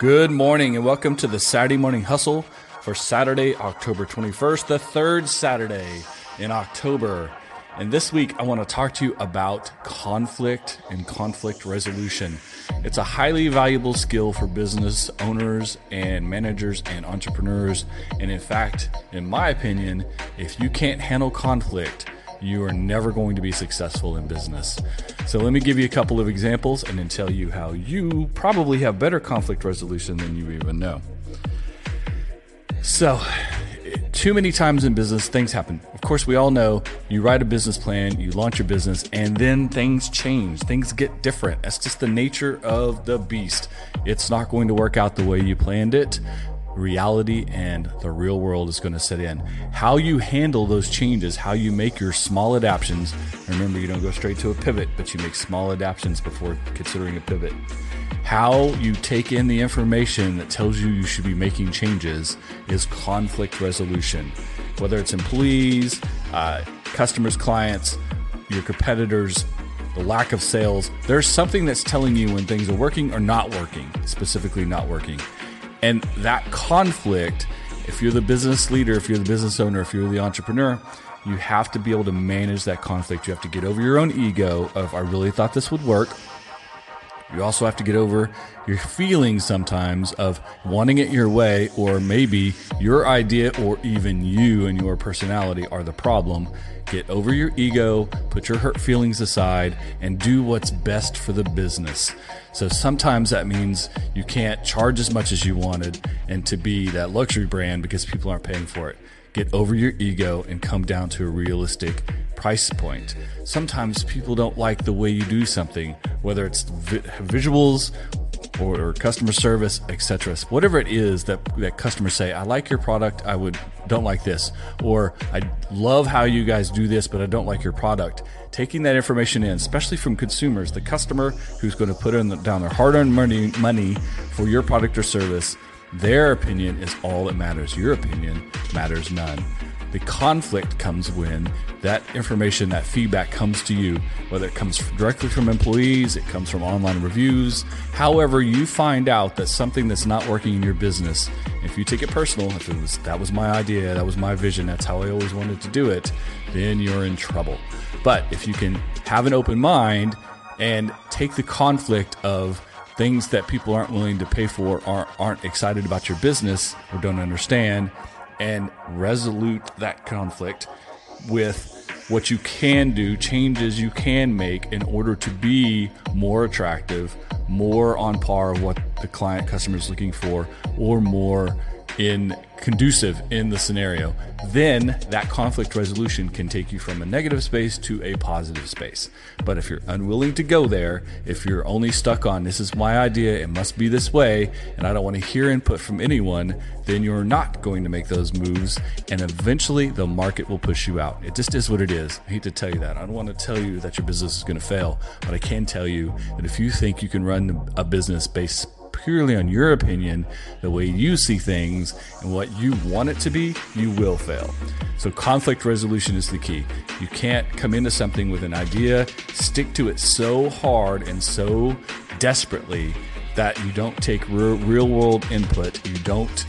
Good morning and welcome to the Saturday Morning Hustle for Saturday, October 21st, the third Saturday in October. And this week, I want to talk to you about conflict and conflict resolution. It's a highly valuable skill for business owners and managers and entrepreneurs. And in fact, in my opinion, if you can't handle conflict, you are never going to be successful in business. So, let me give you a couple of examples and then tell you how you probably have better conflict resolution than you even know. So, too many times in business, things happen. Of course, we all know you write a business plan, you launch your business, and then things change. Things get different. That's just the nature of the beast. It's not going to work out the way you planned it reality and the real world is going to set in. How you handle those changes, how you make your small adaptations. Remember, you don't go straight to a pivot, but you make small adaptations before considering a pivot. How you take in the information that tells you you should be making changes is conflict resolution. Whether it's employees, uh, customers, clients, your competitors, the lack of sales, there's something that's telling you when things are working or not working, specifically not working. And that conflict, if you're the business leader, if you're the business owner, if you're the entrepreneur, you have to be able to manage that conflict. You have to get over your own ego of, I really thought this would work. You also have to get over your feelings sometimes of wanting it your way, or maybe your idea or even you and your personality are the problem. Get over your ego, put your hurt feelings aside, and do what's best for the business. So sometimes that means you can't charge as much as you wanted and to be that luxury brand because people aren't paying for it. Get over your ego and come down to a realistic price point. Sometimes people don't like the way you do something, whether it's vi- visuals or, or, customer service, etc. Whatever it is that that customers say, I like your product, I would don't like this, or I love how you guys do this, but I don't like your product. Taking that information in, especially from consumers, the customer who's going to put in the, down their hard-earned money money for your product or service, their opinion is all that matters. Your opinion matters none. The conflict comes when that information, that feedback comes to you, whether it comes directly from employees, it comes from online reviews. However, you find out that something that's not working in your business, if you take it personal, if it was that was my idea, that was my vision, that's how I always wanted to do it, then you're in trouble. But if you can have an open mind and take the conflict of things that people aren't willing to pay for, aren't, aren't excited about your business, or don't understand, and resolute that conflict with what you can do, changes you can make in order to be more attractive, more on par of what the client customer is looking for, or more in conducive in the scenario, then that conflict resolution can take you from a negative space to a positive space. But if you're unwilling to go there, if you're only stuck on this is my idea, it must be this way, and I don't want to hear input from anyone, then you're not going to make those moves, and eventually the market will push you out. It just is what it is. I hate to tell you that. I don't want to tell you that your business is going to fail, but I can tell you that if you think you can run a business based purely on your opinion, the way you see things, and what you want it to be, you will fail. So, conflict resolution is the key. You can't come into something with an idea, stick to it so hard and so desperately that you don't take real world input, you don't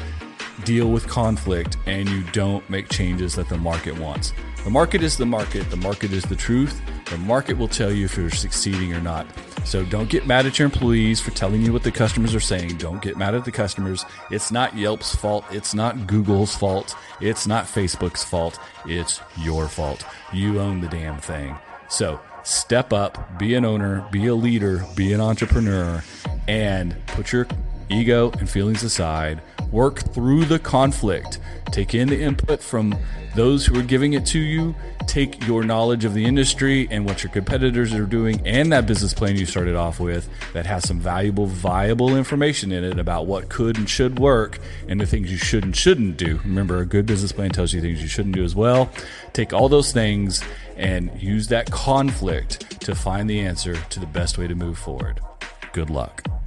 deal with conflict, and you don't make changes that the market wants. The market is the market, the market is the truth. The market will tell you if you're succeeding or not. So don't get mad at your employees for telling you what the customers are saying. Don't get mad at the customers. It's not Yelp's fault. It's not Google's fault. It's not Facebook's fault. It's your fault. You own the damn thing. So step up, be an owner, be a leader, be an entrepreneur, and put your ego and feelings aside. Work through the conflict. Take in the input from those who are giving it to you. Take your knowledge of the industry and what your competitors are doing and that business plan you started off with that has some valuable, viable information in it about what could and should work and the things you should and shouldn't do. Remember, a good business plan tells you things you shouldn't do as well. Take all those things and use that conflict to find the answer to the best way to move forward. Good luck.